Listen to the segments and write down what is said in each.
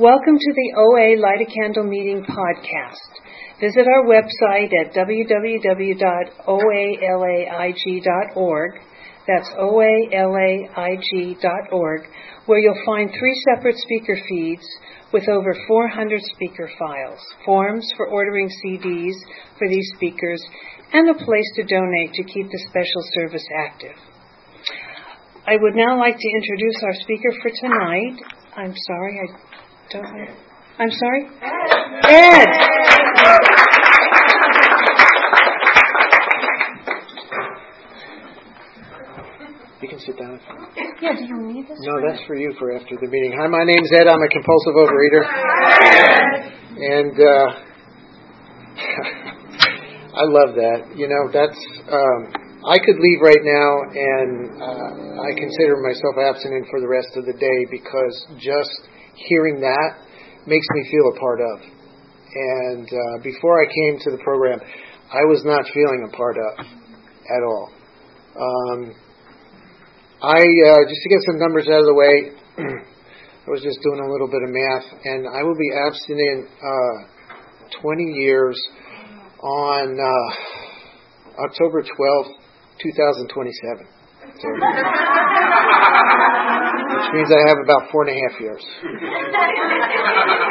Welcome to the OA Light a Candle Meeting podcast. Visit our website at www.oalaig.org. That's oalaig.org, where you'll find three separate speaker feeds with over 400 speaker files, forms for ordering CDs for these speakers, and a place to donate to keep the special service active. I would now like to introduce our speaker for tonight. I'm sorry, I don't know. I'm sorry? Ed! You can sit down. Yeah, do you need this? No, that's for you for after the meeting. Hi, my name's Ed. I'm a compulsive overeater. And uh, I love that. You know, that's. Um, I could leave right now, and uh, I consider myself abstinent for the rest of the day because just hearing that makes me feel a part of. And uh, before I came to the program, I was not feeling a part of at all. Um, I uh, just to get some numbers out of the way. I was just doing a little bit of math, and I will be abstinent uh, 20 years on uh, October 12th, 2027. Which means I have about four and a half years.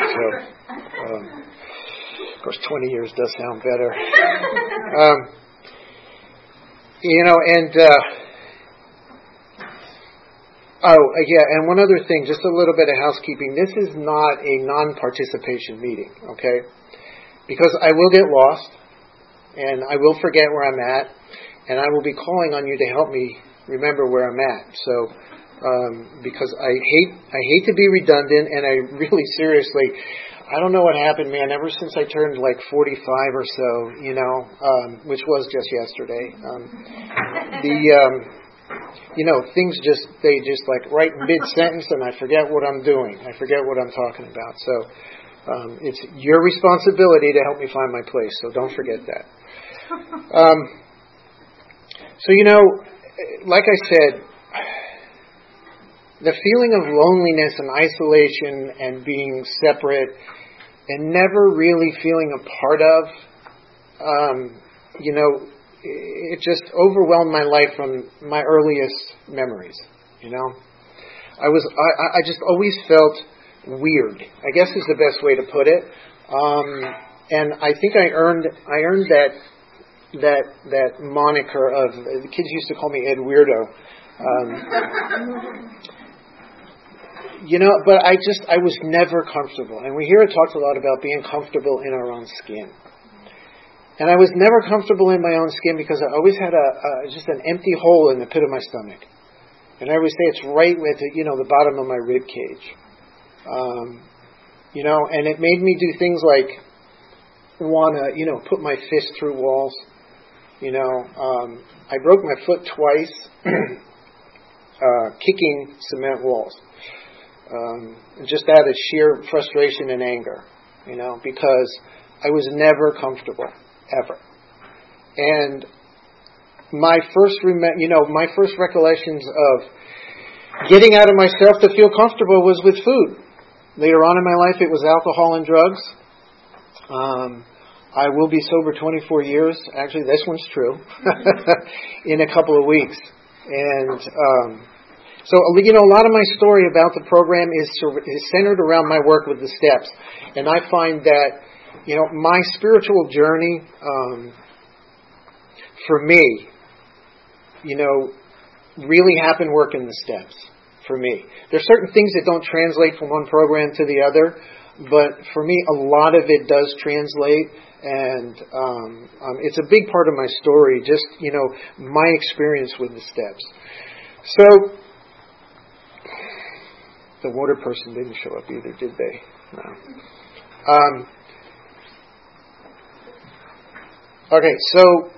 So, um, of course, 20 years does sound better. Um, you know, and uh, oh yeah, and one other thing, just a little bit of housekeeping. This is not a non-participation meeting, okay? Because I will get lost, and I will forget where I'm at, and I will be calling on you to help me remember where I'm at. So, um, because I hate I hate to be redundant, and I really seriously, I don't know what happened, man. Ever since I turned like 45 or so, you know, um, which was just yesterday, um, the um, you know things just they just like right mid sentence, and I forget what I'm doing. I forget what I'm talking about. So. Um, it's your responsibility to help me find my place, so don't forget that. Um, so, you know, like I said, the feeling of loneliness and isolation and being separate and never really feeling a part of, um, you know, it just overwhelmed my life from my earliest memories. You know, I was I, I just always felt weird. I guess is the best way to put it. Um, and I think I earned I earned that that that moniker of the kids used to call me Ed Weirdo. Um, you know, but I just I was never comfortable, and we hear it talked a lot about being comfortable in our own skin. And I was never comfortable in my own skin because I always had a, a just an empty hole in the pit of my stomach, and I always say it's right with you know the bottom of my rib cage. Um, you know, and it made me do things like want to, you know, put my fist through walls. You know, um, I broke my foot twice uh, kicking cement walls, um, just out of sheer frustration and anger. You know, because I was never comfortable ever, and my first, rem- you know, my first recollections of getting out of myself to feel comfortable was with food. Later on in my life, it was alcohol and drugs. Um, I will be sober 24 years. Actually, this one's true. in a couple of weeks, and um, so you know, a lot of my story about the program is, is centered around my work with the steps, and I find that you know my spiritual journey um, for me, you know, really happened working the steps for me. There's certain things that don't translate from one program to the other, but for me, a lot of it does translate, and um, um, it's a big part of my story. Just you know, my experience with the steps. So, the water person didn't show up either, did they? No. Um, okay, so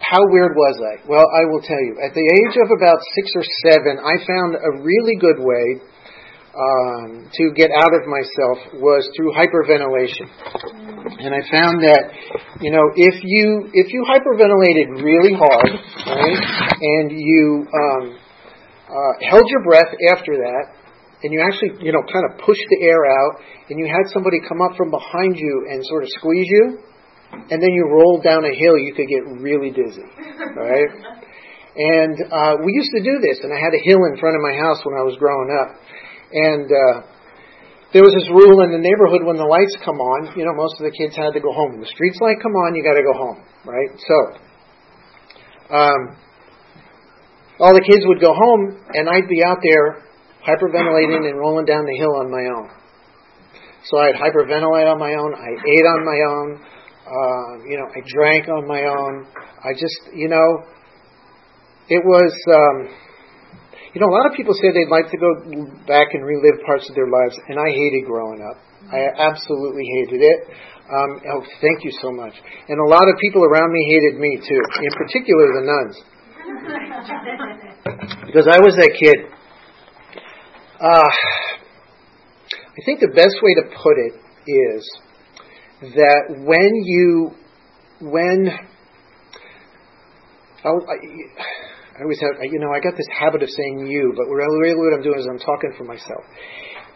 how weird was I? Well, I will tell you. At the age of about six or seven, I found a really good way um, to get out of myself was through hyperventilation. And I found that, you know, if you if you hyperventilated really hard, right, and you um, uh, held your breath after that, and you actually, you know, kind of push the air out, and you had somebody come up from behind you and sort of squeeze you, and then you rolled down a hill, you could get really dizzy, right? And uh, we used to do this, and I had a hill in front of my house when I was growing up, and uh, there was this rule in the neighborhood when the lights come on, you know, most of the kids had to go home. When the streets light come on, you got to go home, right? So, um, all the kids would go home, and I'd be out there hyperventilating and rolling down the hill on my own. So I'd hyperventilate on my own. I ate on my own. Uh, you know, I drank on my own. I just, you know, it was. Um, you know, a lot of people say they'd like to go back and relive parts of their lives, and I hated growing up. I absolutely hated it. Um, oh, thank you so much. And a lot of people around me hated me too, in particular the nuns, because I was that kid uh, I think the best way to put it is that when you, when, I, I always have, you know, I got this habit of saying you, but really what I'm doing is I'm talking for myself.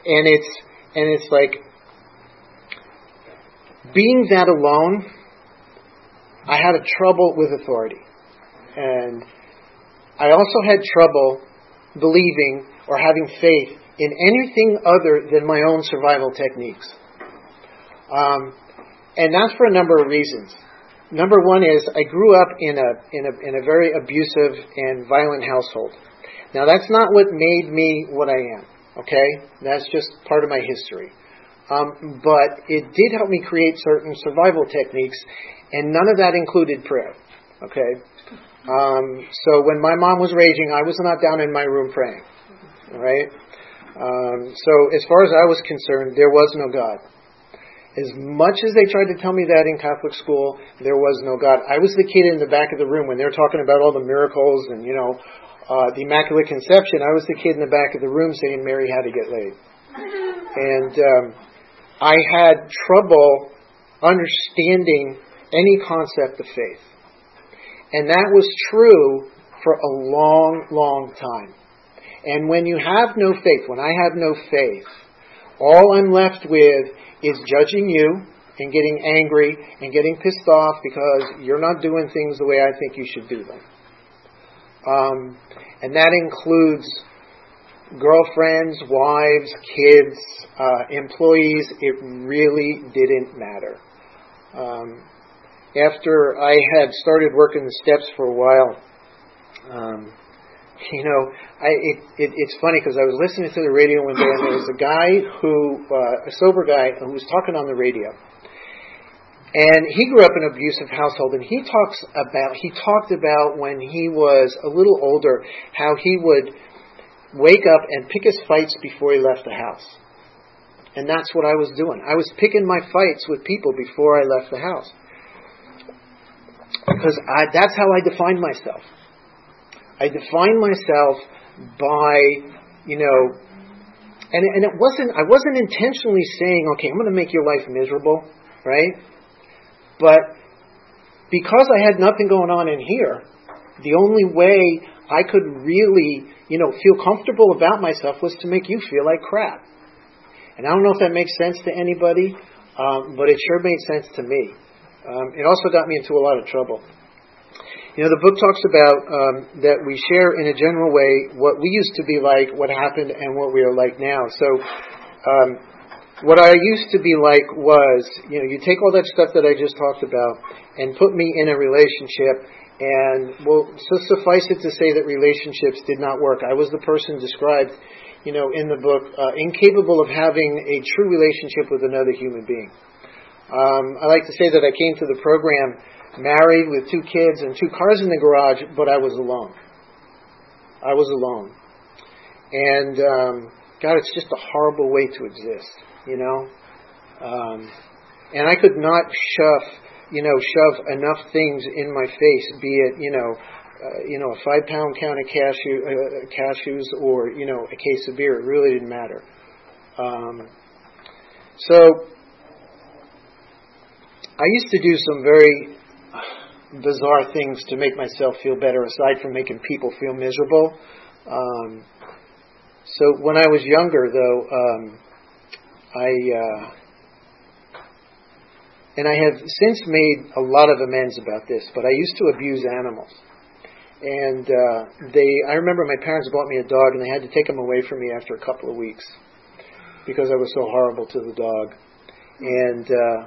And it's, and it's like, being that alone, I had a trouble with authority. And I also had trouble believing or having faith in anything other than my own survival techniques. Um, and that's for a number of reasons. Number one is I grew up in a, in a, in a very abusive and violent household. Now that's not what made me what I am, okay? That's just part of my history. Um, but it did help me create certain survival techniques, and none of that included prayer, okay? Um, so when my mom was raging, I was not down in my room praying right? Um, so as far as I was concerned, there was no God. As much as they tried to tell me that in Catholic school, there was no God. I was the kid in the back of the room when they were talking about all the miracles and you know uh, the Immaculate Conception. I was the kid in the back of the room saying Mary had to get laid, and um, I had trouble understanding any concept of faith, and that was true for a long, long time. And when you have no faith, when I have no faith, all I'm left with is judging you and getting angry and getting pissed off because you're not doing things the way I think you should do them. Um, and that includes girlfriends, wives, kids, uh, employees. It really didn't matter. Um, after I had started working the steps for a while, um, you know, I, it, it, it's funny because I was listening to the radio one day and there was a guy who, uh, a sober guy, who was talking on the radio. And he grew up in an abusive household, and he talks about he talked about when he was a little older how he would wake up and pick his fights before he left the house. And that's what I was doing. I was picking my fights with people before I left the house. Because I, that's how I defined myself. I define myself by, you know, and, and it wasn't, I wasn't intentionally saying, okay, I'm going to make your life miserable, right? But because I had nothing going on in here, the only way I could really, you know, feel comfortable about myself was to make you feel like crap. And I don't know if that makes sense to anybody, um, but it sure made sense to me. Um, it also got me into a lot of trouble. You know, the book talks about um, that we share in a general way what we used to be like, what happened, and what we are like now. So, um, what I used to be like was, you know, you take all that stuff that I just talked about and put me in a relationship, and well, so suffice it to say that relationships did not work. I was the person described, you know, in the book, uh, incapable of having a true relationship with another human being. Um, I like to say that I came to the program married with two kids and two cars in the garage, but I was alone. I was alone. And um, God, it's just a horrible way to exist, you know. Um, and I could not shove, you know, shove enough things in my face, be it, you know, uh, you know, a five pound count of cashew, uh, cashews or you know a case of beer. It really didn't matter. Um, so I used to do some very bizarre things to make myself feel better aside from making people feel miserable. Um, so when I was younger, though, um, I uh, and I have since made a lot of amends about this, but I used to abuse animals. And uh, they, I remember my parents bought me a dog, and they had to take him away from me after a couple of weeks because I was so horrible to the dog. And uh,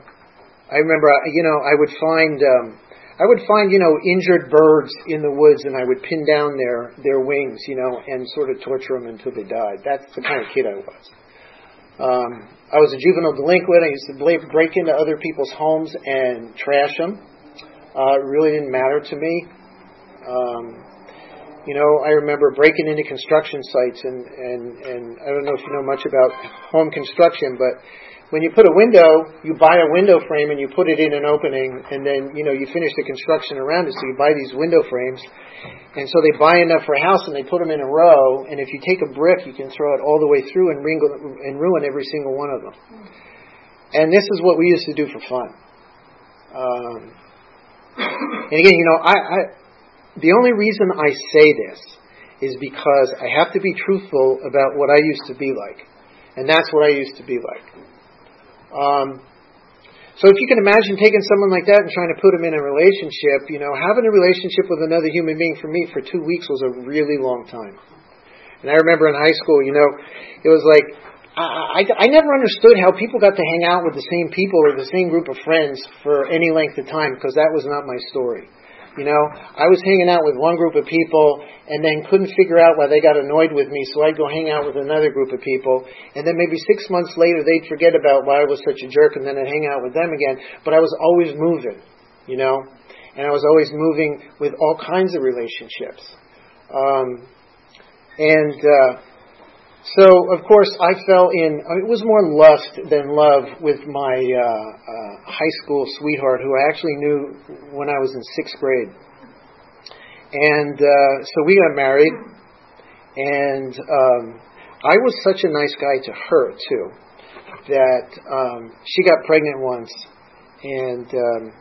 I remember, you know, I would find, um, I would find, you know, injured birds in the woods, and I would pin down their their wings, you know, and sort of torture them until they died. That's the kind of kid I was. Um, I was a juvenile delinquent. I used to break into other people's homes and trash them. Uh, it really didn't matter to me. Um, you know, I remember breaking into construction sites, and, and, and I don't know if you know much about home construction, but when you put a window, you buy a window frame and you put it in an opening, and then you know you finish the construction around it. So you buy these window frames, and so they buy enough for a house and they put them in a row. And if you take a brick, you can throw it all the way through and, ring, and ruin every single one of them. And this is what we used to do for fun. Um, and again, you know, I the only reason I say this is because I have to be truthful about what I used to be like, and that's what I used to be like. Um, so if you can imagine taking someone like that and trying to put them in a relationship, you know, having a relationship with another human being for me for two weeks was a really long time. And I remember in high school, you know, it was like I, I, I never understood how people got to hang out with the same people or the same group of friends for any length of time because that was not my story. You know, I was hanging out with one group of people and then couldn't figure out why they got annoyed with me, so I'd go hang out with another group of people. And then maybe six months later, they'd forget about why I was such a jerk, and then I'd hang out with them again. But I was always moving, you know, and I was always moving with all kinds of relationships. Um, and uh, so, of course, I fell in, it was more lust than love with my uh, uh, high school sweetheart, who I actually knew when I was in sixth grade. And uh, so we got married, and um, I was such a nice guy to her, too, that um, she got pregnant once and um,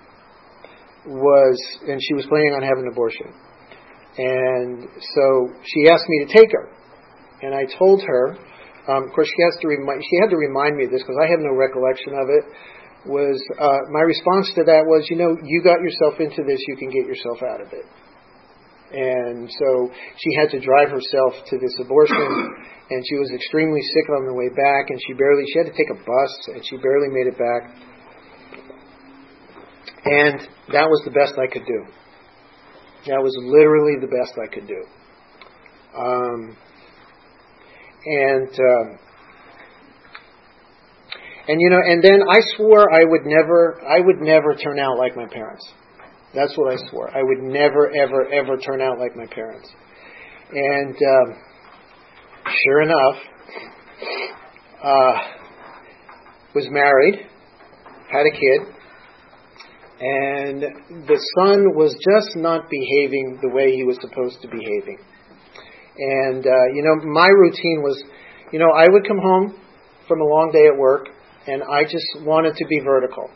was, and she was planning on having an abortion. And so she asked me to take her and I told her, um, of course, she has to remind she had to remind me of this because I have no recollection of it. Was uh, my response to that was, you know, you got yourself into this, you can get yourself out of it. And so she had to drive herself to this abortion, and she was extremely sick on the way back, and she barely she had to take a bus, and she barely made it back. And that was the best I could do. That was literally the best I could do. Um, and um, and you know, and then I swore I would never, I would never turn out like my parents. That's what I swore. I would never, ever, ever turn out like my parents. And um, sure enough, uh, was married, had a kid, and the son was just not behaving the way he was supposed to be behaving. And, uh, you know, my routine was, you know, I would come home from a long day at work and I just wanted to be vertical.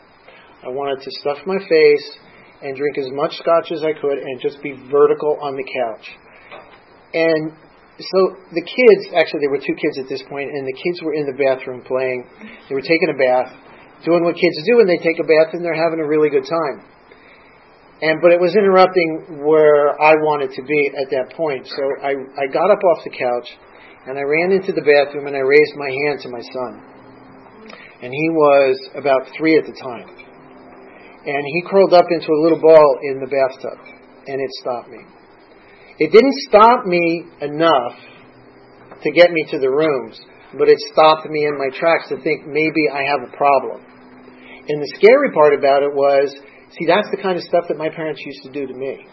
I wanted to stuff my face and drink as much scotch as I could and just be vertical on the couch. And so the kids, actually, there were two kids at this point, and the kids were in the bathroom playing. They were taking a bath, doing what kids do when they take a bath, and they're having a really good time. And but it was interrupting where I wanted to be at that point. So I, I got up off the couch and I ran into the bathroom and I raised my hand to my son. And he was about three at the time. And he curled up into a little ball in the bathtub and it stopped me. It didn't stop me enough to get me to the rooms, but it stopped me in my tracks to think maybe I have a problem. And the scary part about it was See, that's the kind of stuff that my parents used to do to me.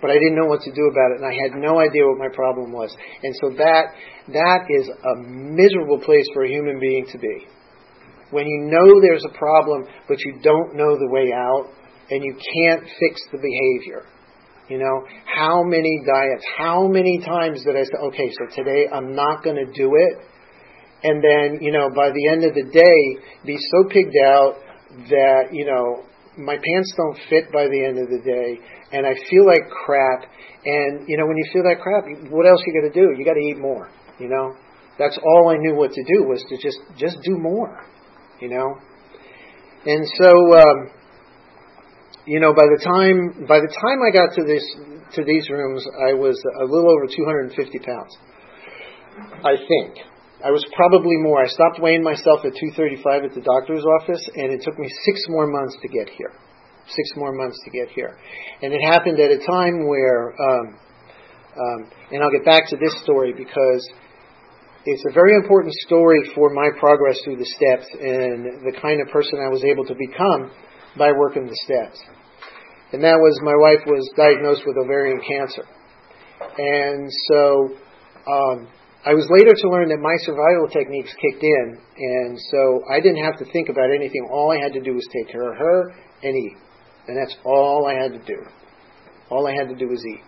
But I didn't know what to do about it, and I had no idea what my problem was. And so that that is a miserable place for a human being to be. When you know there's a problem, but you don't know the way out, and you can't fix the behavior. You know, how many diets, how many times did I say, okay, so today I'm not going to do it? And then, you know, by the end of the day, be so pigged out that, you know, my pants don't fit by the end of the day, and I feel like crap. And you know, when you feel that crap, what else you got to do? You got to eat more. You know, that's all I knew what to do was to just just do more. You know, and so um, you know by the time by the time I got to this to these rooms, I was a little over 250 pounds. I think. I was probably more. I stopped weighing myself at 235 at the doctor's office, and it took me six more months to get here. Six more months to get here. And it happened at a time where, um, um, and I'll get back to this story because it's a very important story for my progress through the steps and the kind of person I was able to become by working the steps. And that was my wife was diagnosed with ovarian cancer. And so um, I was later to learn that my survival techniques kicked in, and so I didn't have to think about anything. All I had to do was take care of her and eat. And that's all I had to do. All I had to do was eat.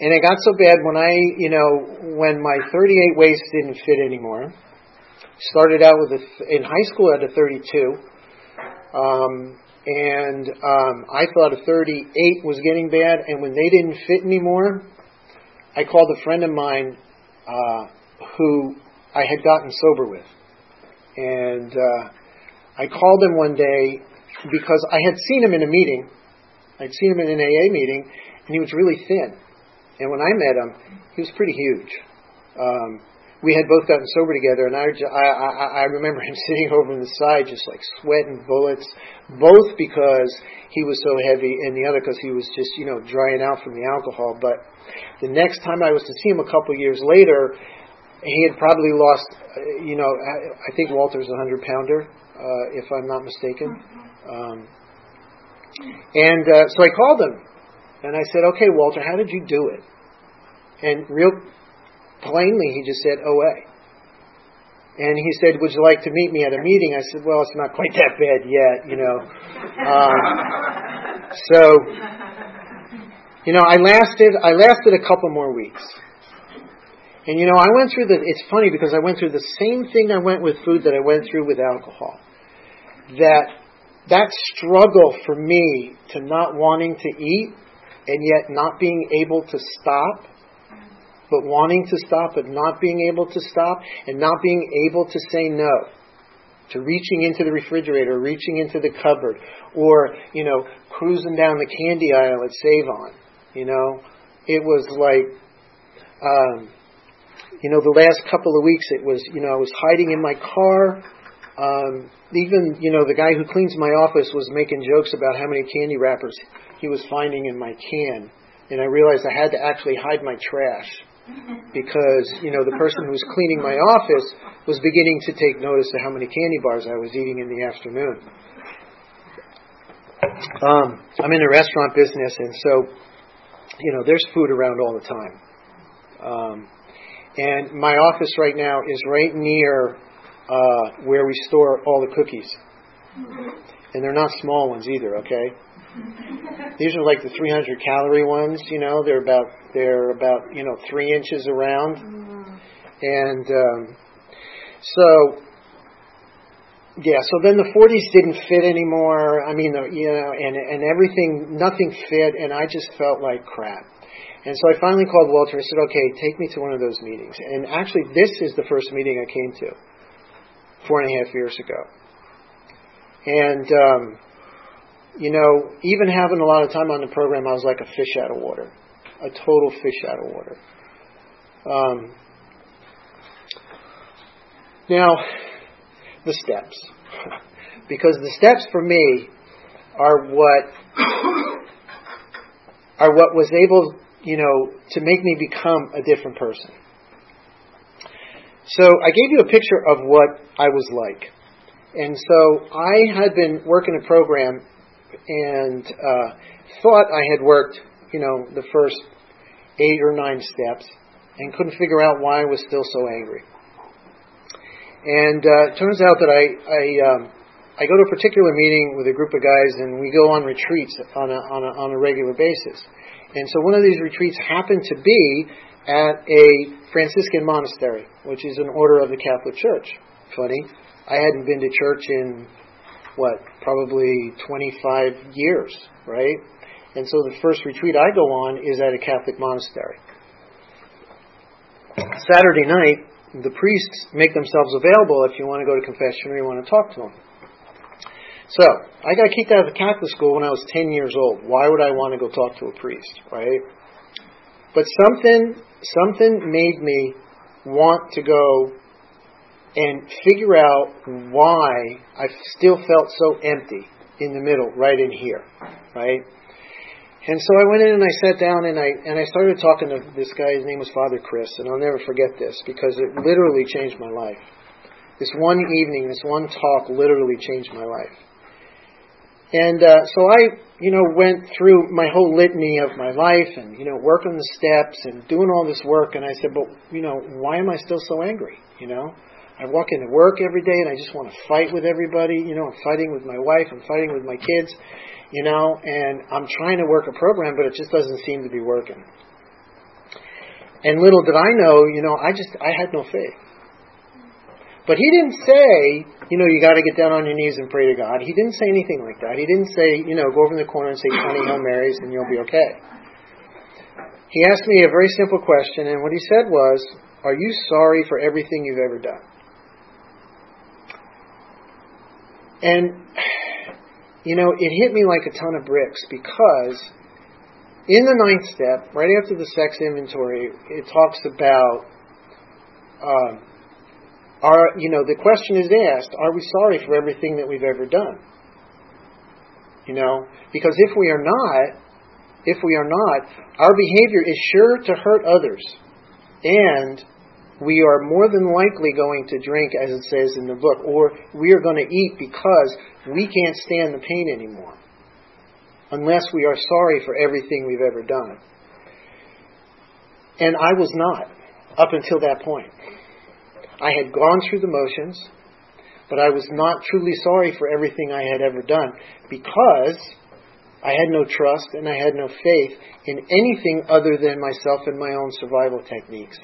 And it got so bad when I, you know, when my 38 waist didn't fit anymore. Started out with a, in high school at a 32. Um, and um, I thought a 38 was getting bad, and when they didn't fit anymore, I called a friend of mine uh, who I had gotten sober with. And uh, I called him one day because I had seen him in a meeting. I'd seen him in an AA meeting, and he was really thin. And when I met him, he was pretty huge. Um, we had both gotten sober together, and I, I, I remember him sitting over on the side, just like sweating bullets, both because he was so heavy, and the other because he was just, you know, drying out from the alcohol. But the next time I was to see him a couple years later, he had probably lost, you know, I think Walter's a hundred pounder, uh, if I'm not mistaken. Um, and uh, so I called him, and I said, "Okay, Walter, how did you do it?" And real plainly, he just said, "OA." And he said, "Would you like to meet me at a meeting?" I said, "Well, it's not quite that bad yet, you know." Um, so you know, I lasted I lasted a couple more weeks. And you know, I went through the it's funny because I went through the same thing I went with food that I went through with alcohol. That that struggle for me to not wanting to eat and yet not being able to stop, but wanting to stop but not being able to stop and not being able to say no to reaching into the refrigerator, reaching into the cupboard, or, you know, cruising down the candy aisle at Save On you know, it was like, um, you know, the last couple of weeks it was, you know, I was hiding in my car. Um, even, you know, the guy who cleans my office was making jokes about how many candy wrappers he was finding in my can. And I realized I had to actually hide my trash because, you know, the person who was cleaning my office was beginning to take notice of how many candy bars I was eating in the afternoon. Um, I'm in the restaurant business, and so you know, there's food around all the time. Um, and my office right now is right near uh, where we store all the cookies. And they're not small ones either, okay? These are like the 300 calorie ones, you know. They're about they're about you know three inches around, and um, so yeah, so then the 40s didn't fit anymore. I mean, you know, and and everything, nothing fit, and I just felt like crap. And so I finally called Walter. I said, "Okay, take me to one of those meetings." And actually, this is the first meeting I came to four and a half years ago. And um, you know, even having a lot of time on the program, I was like a fish out of water, a total fish out of water. Um, now, the steps. because the steps for me are what are what was able, you know, to make me become a different person. So I gave you a picture of what I was like. And so I had been working a program and uh, thought I had worked, you know, the first eight or nine steps and couldn't figure out why I was still so angry. And uh, it turns out that I I, um, I go to a particular meeting with a group of guys, and we go on retreats on a, on a on a regular basis. And so one of these retreats happened to be at a Franciscan monastery, which is an order of the Catholic Church. Funny, I hadn't been to church in what probably 25 years, right? And so the first retreat I go on is at a Catholic monastery. Saturday night, the priests make themselves available if you want to go to confession or you want to talk to them. So, I got kicked out of the Catholic school when I was 10 years old. Why would I want to go talk to a priest, right? But something, something made me want to go and figure out why I still felt so empty in the middle, right in here, right? And so I went in and I sat down and I and I started talking to this guy. His name was Father Chris, and I'll never forget this because it literally changed my life. This one evening, this one talk literally changed my life. And uh, so I, you know, went through my whole litany of my life and you know, working the steps and doing all this work. And I said, but you know, why am I still so angry? You know, I walk into work every day and I just want to fight with everybody. You know, I'm fighting with my wife, I'm fighting with my kids, you know, and I'm trying to work a program, but it just doesn't seem to be working. And little did I know, you know, I just, I had no faith. But he didn't say, you know, you got to get down on your knees and pray to God. He didn't say anything like that. He didn't say, you know, go over in the corner and say 20 Hail Marys and you'll be okay. He asked me a very simple question, and what he said was, Are you sorry for everything you've ever done? And, you know, it hit me like a ton of bricks because in the ninth step, right after the sex inventory, it talks about, um, are, you know, the question is asked, are we sorry for everything that we've ever done? You know, because if we are not, if we are not, our behavior is sure to hurt others. And we are more than likely going to drink, as it says in the book, or we are going to eat because we can't stand the pain anymore. Unless we are sorry for everything we've ever done. And I was not, up until that point. I had gone through the motions, but I was not truly sorry for everything I had ever done because I had no trust and I had no faith in anything other than myself and my own survival techniques.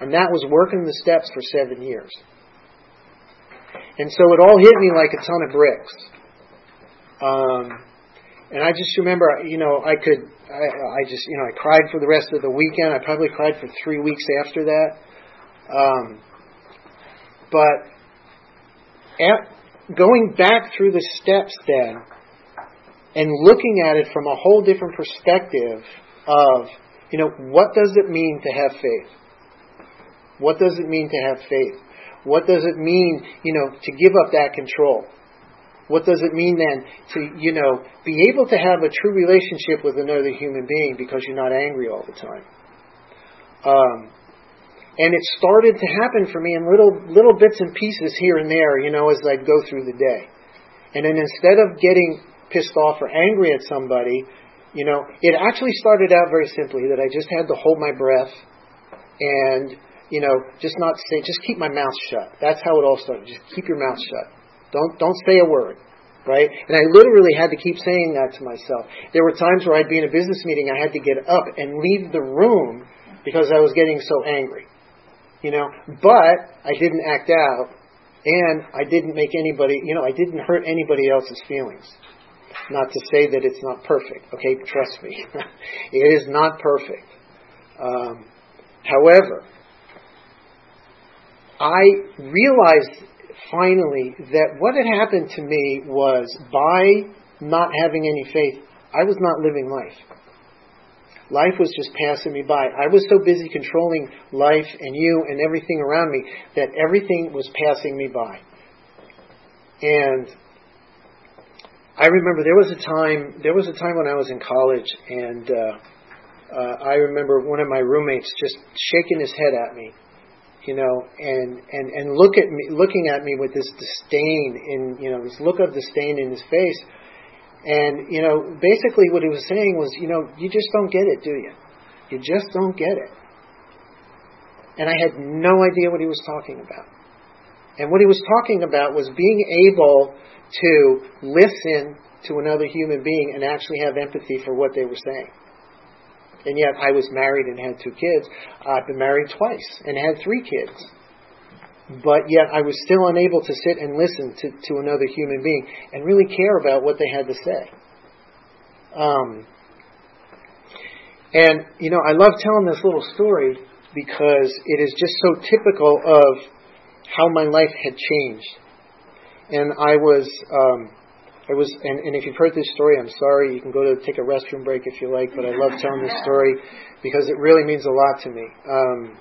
And that was working the steps for seven years. And so it all hit me like a ton of bricks. Um, and I just remember, you know, I could, I, I just, you know, I cried for the rest of the weekend. I probably cried for three weeks after that. Um, but at, going back through the steps then, and looking at it from a whole different perspective of, you know, what does it mean to have faith? What does it mean to have faith? What does it mean, you know, to give up that control? What does it mean then to, you know, be able to have a true relationship with another human being because you're not angry all the time? Um, and it started to happen for me in little little bits and pieces here and there, you know, as I'd go through the day. And then instead of getting pissed off or angry at somebody, you know, it actually started out very simply that I just had to hold my breath and you know, just not say, just keep my mouth shut. That's how it all started. Just keep your mouth shut. Don't don't say a word, right? And I literally had to keep saying that to myself. There were times where I'd be in a business meeting, I had to get up and leave the room because I was getting so angry, you know. But I didn't act out, and I didn't make anybody, you know, I didn't hurt anybody else's feelings. Not to say that it's not perfect, okay? Trust me, it is not perfect. Um, however, I realized finally that what had happened to me was by not having any faith, I was not living life. Life was just passing me by. I was so busy controlling life and you and everything around me that everything was passing me by. And I remember there was a time there was a time when I was in college and uh, uh, I remember one of my roommates just shaking his head at me you know, and and and look at me, looking at me with this disdain in, you know, this look of disdain in his face, and you know, basically what he was saying was, you know, you just don't get it, do you? You just don't get it. And I had no idea what he was talking about. And what he was talking about was being able to listen to another human being and actually have empathy for what they were saying. And yet I was married and had two kids. I've been married twice and had three kids. But yet I was still unable to sit and listen to, to another human being and really care about what they had to say. Um, and, you know, I love telling this little story because it is just so typical of how my life had changed. And I was, um, I was, and, and if you've heard this story, I'm sorry. You can go to take a restroom break if you like, but I love telling this story because it really means a lot to me. Um,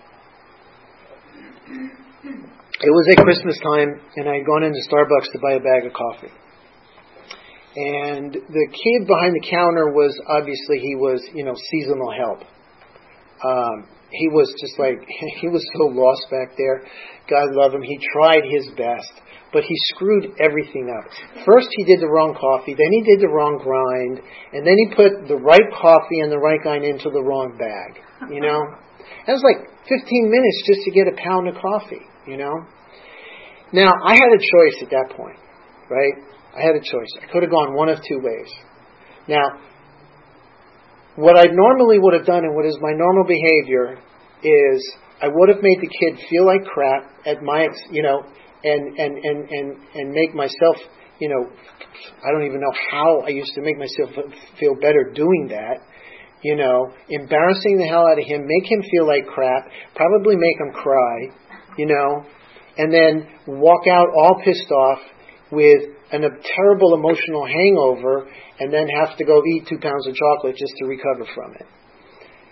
it was at Christmas time, and I had gone into Starbucks to buy a bag of coffee. And the kid behind the counter was obviously he was, you know, seasonal help. Um, he was just like he was so lost back there. God love him. He tried his best, but he screwed everything up. First he did the wrong coffee, then he did the wrong grind, and then he put the right coffee and the right grind into the wrong bag. You know, it was like 15 minutes just to get a pound of coffee you know? Now, I had a choice at that point, right? I had a choice. I could have gone one of two ways. Now, what I normally would have done and what is my normal behavior is I would have made the kid feel like crap at my, you know, and, and, and, and, and make myself, you know, I don't even know how I used to make myself feel better doing that. You know, embarrassing the hell out of him, make him feel like crap, probably make him cry, you know, and then walk out all pissed off with an, a terrible emotional hangover and then have to go eat two pounds of chocolate just to recover from it.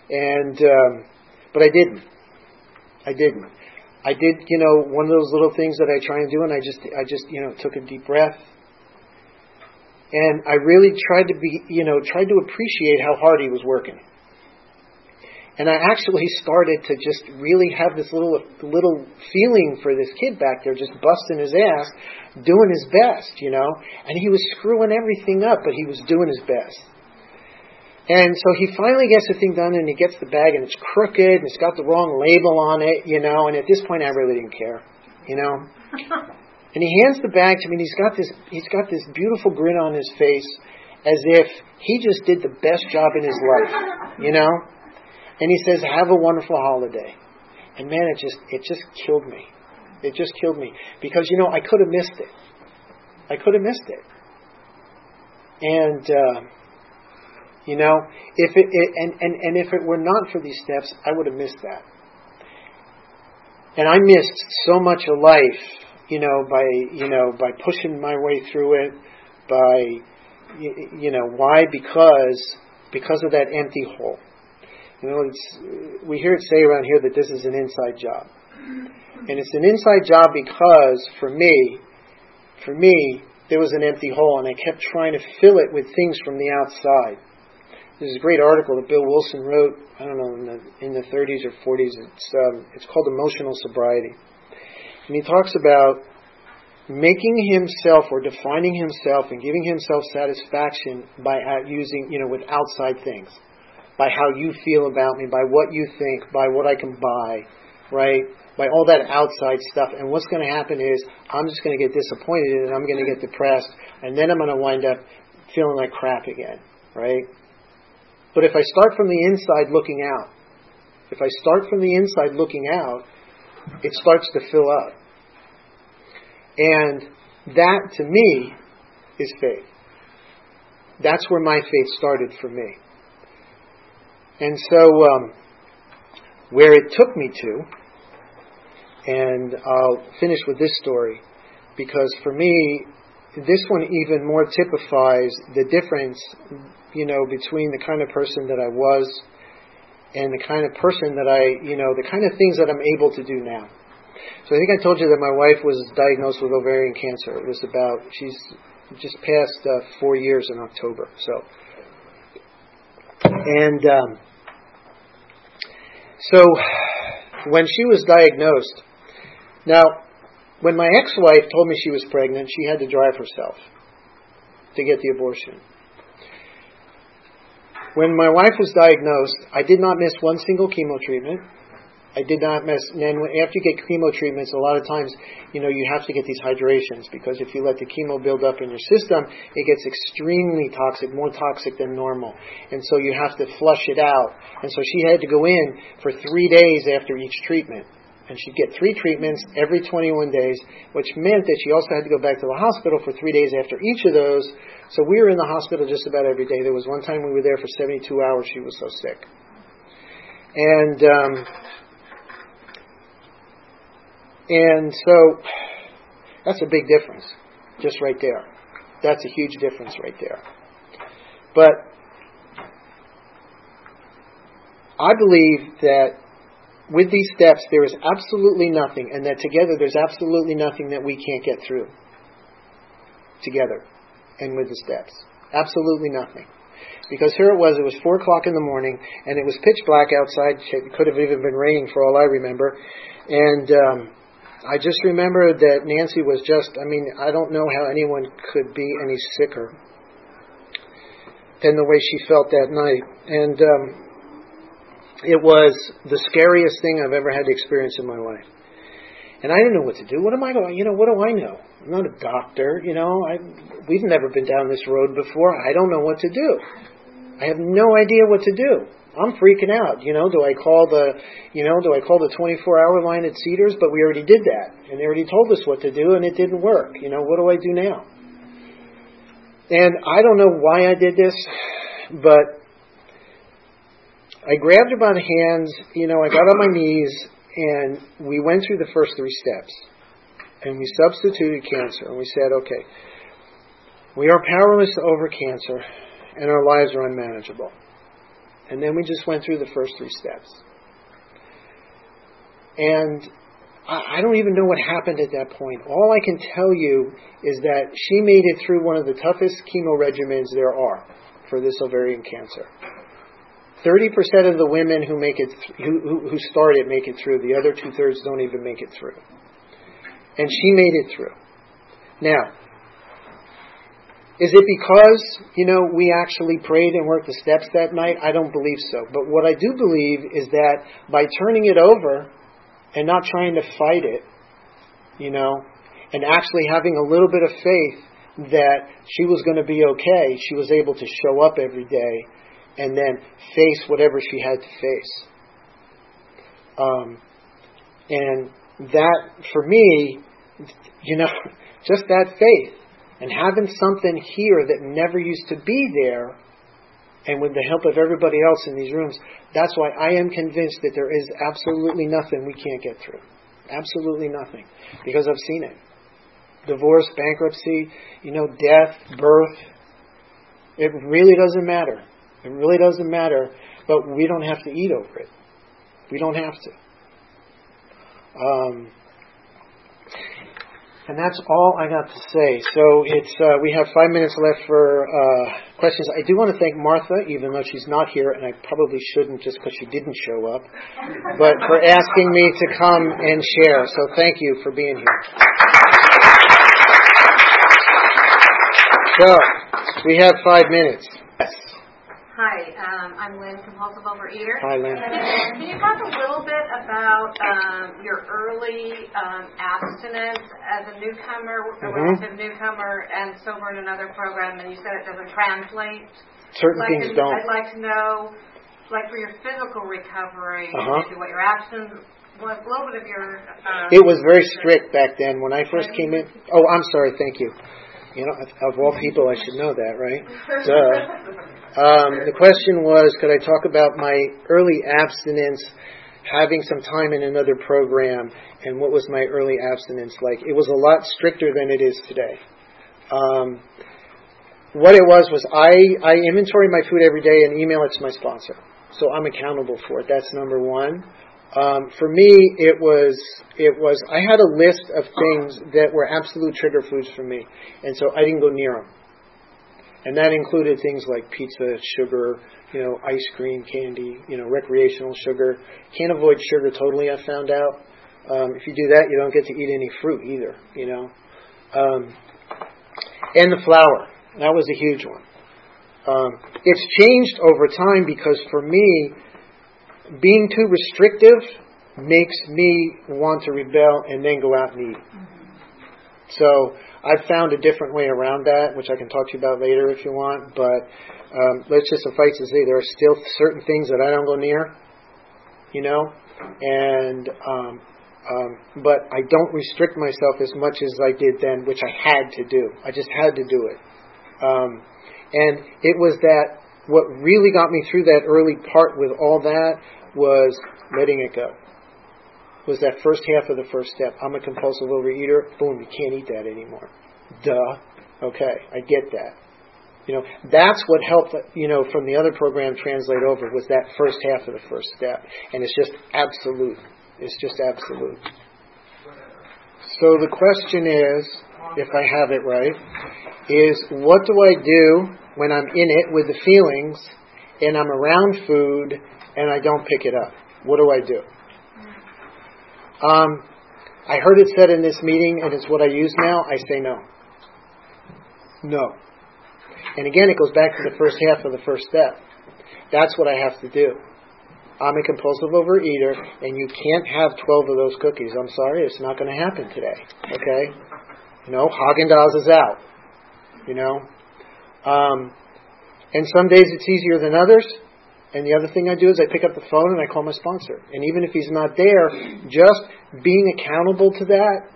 And, um, but I didn't. I didn't. I did, you know, one of those little things that I try and do, and I just, I just, you know, took a deep breath, and I really tried to be, you know, tried to appreciate how hard he was working. And I actually started to just really have this little little feeling for this kid back there, just busting his ass, doing his best, you know. And he was screwing everything up, but he was doing his best. And so he finally gets the thing done, and he gets the bag, and it's crooked, and it's got the wrong label on it, you know. And at this point, I really didn't care, you know. and he hands the bag to me, and he's got this he's got this beautiful grin on his face, as if he just did the best job in his life, you know. And he says, "Have a wonderful holiday." And man, it just it just killed me. It just killed me because you know I could have missed it. I could have missed it. And uh, you know, if it, it and, and and if it were not for these steps, I would have missed that. And I missed so much of life, you know, by you know by pushing my way through it, by you know why because because of that empty hole. You know, it's, we hear it say around here that this is an inside job. And it's an inside job because, for me, for me, there was an empty hole, and I kept trying to fill it with things from the outside. There's a great article that Bill Wilson wrote, I don't know, in the, in the 30s or 40s. It's, um, it's called Emotional Sobriety. And he talks about making himself or defining himself and giving himself satisfaction by using, you know, with outside things by how you feel about me, by what you think, by what I can buy, right? By all that outside stuff. And what's going to happen is I'm just going to get disappointed and I'm going to get depressed and then I'm going to wind up feeling like crap again, right? But if I start from the inside looking out, if I start from the inside looking out, it starts to fill up. And that to me is faith. That's where my faith started for me. And so, um, where it took me to, and I'll finish with this story, because for me, this one even more typifies the difference, you know, between the kind of person that I was and the kind of person that I, you know, the kind of things that I'm able to do now. So I think I told you that my wife was diagnosed with ovarian cancer. It was about, she's just passed uh, four years in October. So, and um, so, when she was diagnosed, now, when my ex wife told me she was pregnant, she had to drive herself to get the abortion. When my wife was diagnosed, I did not miss one single chemo treatment. I did not miss. And then after you get chemo treatments, a lot of times, you know, you have to get these hydrations because if you let the chemo build up in your system, it gets extremely toxic, more toxic than normal, and so you have to flush it out. And so she had to go in for three days after each treatment. And she'd get three treatments every 21 days, which meant that she also had to go back to the hospital for three days after each of those. So we were in the hospital just about every day. There was one time we were there for 72 hours. She was so sick. And um, And so that's a big difference, just right there. That's a huge difference right there. But I believe that with these steps, there is absolutely nothing, and that together there's absolutely nothing that we can't get through. Together. And with the steps. Absolutely nothing. Because here it was, it was 4 o'clock in the morning, and it was pitch black outside. It could have even been raining for all I remember. And um, I just remember that Nancy was just, I mean, I don't know how anyone could be any sicker than the way she felt that night. And um, it was the scariest thing I've ever had to experience in my life. And I didn't know what to do. What am I going? You know, what do I know? I'm not a doctor. You know, I, we've never been down this road before. I don't know what to do. I have no idea what to do. I'm freaking out. You know, do I call the, you know, do I call the 24 hour line at Cedars? But we already did that, and they already told us what to do, and it didn't work. You know, what do I do now? And I don't know why I did this, but I grabbed her by the hands. You know, I got on my knees, and we went through the first three steps, and we substituted cancer, and we said, okay, we are powerless over cancer, and our lives are unmanageable. And then we just went through the first three steps. And I don't even know what happened at that point. All I can tell you is that she made it through one of the toughest chemo regimens there are for this ovarian cancer. 30% of the women who make it th- who, who start it make it through. The other two thirds don't even make it through. And she made it through. Now, is it because, you know, we actually prayed and worked the steps that night? I don't believe so. But what I do believe is that by turning it over and not trying to fight it, you know, and actually having a little bit of faith that she was going to be okay, she was able to show up every day and then face whatever she had to face. Um, and that, for me, you know, just that faith and having something here that never used to be there, and with the help of everybody else in these rooms, that's why I am convinced that there is absolutely nothing we can't get through. Absolutely nothing. Because I've seen it. Divorce, bankruptcy, you know, death, birth. It really doesn't matter. It really doesn't matter, but we don't have to eat over it. We don't have to. Um, and that's all I got to say. So it's uh, we have five minutes left for uh, questions. I do want to thank Martha, even though she's not here, and I probably shouldn't just because she didn't show up, but for asking me to come and share. So thank you for being here. So we have five minutes. Um, I'm Lynn, compulsive overeater. Hi, Lynn. Can you talk a little bit about um, your early um, abstinence as a newcomer, a Mhm. relative newcomer, and sober in another program? And you said it doesn't translate. Certain Like things to- don't. I'd like to know, like for your physical recovery, Uh-huh. what your abstinence was, a little bit of your. Um, It was very strict back then. When I first came in. Oh, I'm sorry. Thank you. You know, of all people, I should know that, right? Duh. Um, the question was, could I talk about my early abstinence, having some time in another program, and what was my early abstinence like? It was a lot stricter than it is today. Um, what it was was I, I inventory my food every day and email it to my sponsor. So I'm accountable for it. That's number one. Um, for me, it was it was I had a list of things that were absolute trigger foods for me, and so I didn't go near them. And that included things like pizza, sugar, you know, ice cream, candy, you know, recreational sugar. Can't avoid sugar totally. I found out. Um, if you do that, you don't get to eat any fruit either. You know, um, and the flour. That was a huge one. Um, it's changed over time because for me, being too restrictive makes me want to rebel and then go out and eat. So I've found a different way around that, which I can talk to you about later if you want. But um, let's just suffice to say there are still certain things that I don't go near, you know, and um, um, but I don't restrict myself as much as I did then, which I had to do. I just had to do it, um, and it was that what really got me through that early part with all that was letting it go. was that first half of the first step. I'm a compulsive overeater. Boom, you can't eat that anymore. Duh. Okay, I get that. You know, that's what helped, you know, from the other program translate over was that first half of the first step. And it's just absolute. It's just absolute. So the question is, if I have it right, is what do I do when I'm in it with the feelings and I'm around food and I don't pick it up? What do I do? Um, I heard it said in this meeting, and it's what I use now. I say no. No. And again, it goes back to the first half of the first step. That's what I have to do. I'm a compulsive overeater, and you can't have 12 of those cookies. I'm sorry, it's not going to happen today. Okay? You know, Haagen Dazs is out. You know? Um, and some days it's easier than others. And the other thing I do is I pick up the phone and I call my sponsor. And even if he's not there, just being accountable to that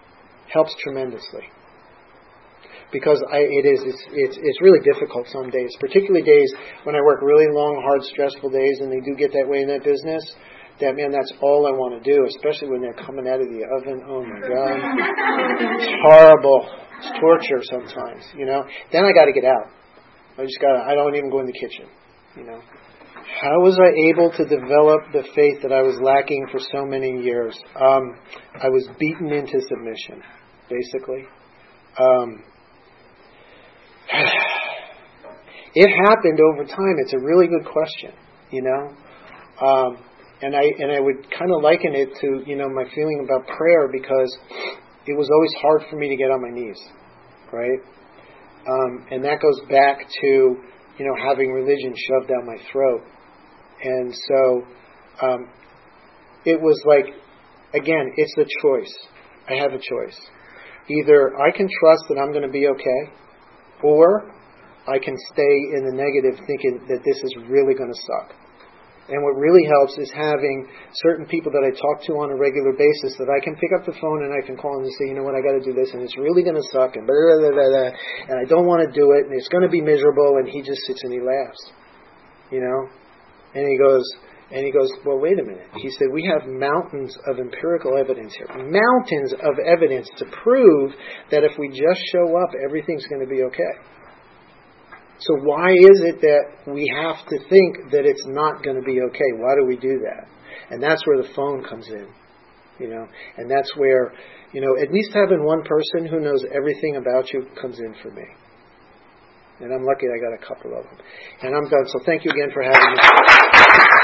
helps tremendously because I, it is it's, it's it's really difficult some days, particularly days when I work really long, hard, stressful days, and they do get that way in that business. That man, that's all I want to do, especially when they're coming out of the oven. Oh my god, it's horrible. It's torture sometimes, you know. Then I got to get out. I just got. I don't even go in the kitchen, you know. How was I able to develop the faith that I was lacking for so many years? Um, I was beaten into submission, basically. Um, it happened over time. It's a really good question, you know. Um, and I and I would kind of liken it to you know my feeling about prayer because it was always hard for me to get on my knees, right? Um, and that goes back to you know having religion shoved down my throat, and so um, it was like again, it's the choice. I have a choice. Either I can trust that I'm going to be okay, or I can stay in the negative thinking that this is really going to suck. And what really helps is having certain people that I talk to on a regular basis that I can pick up the phone and I can call and say, you know what, I got to do this and it's really going to suck and blah, blah, blah, blah, and I don't want to do it and it's going to be miserable and he just sits and he laughs, you know, and he goes, and he goes, well, wait a minute. He said, we have mountains of empirical evidence here, mountains of evidence to prove that if we just show up, everything's going to be okay. So why is it that we have to think that it's not going to be okay? Why do we do that? And that's where the phone comes in, you know, and that's where, you know, at least having one person who knows everything about you comes in for me. And I'm lucky I got a couple of them. And I'm done. So thank you again for having me.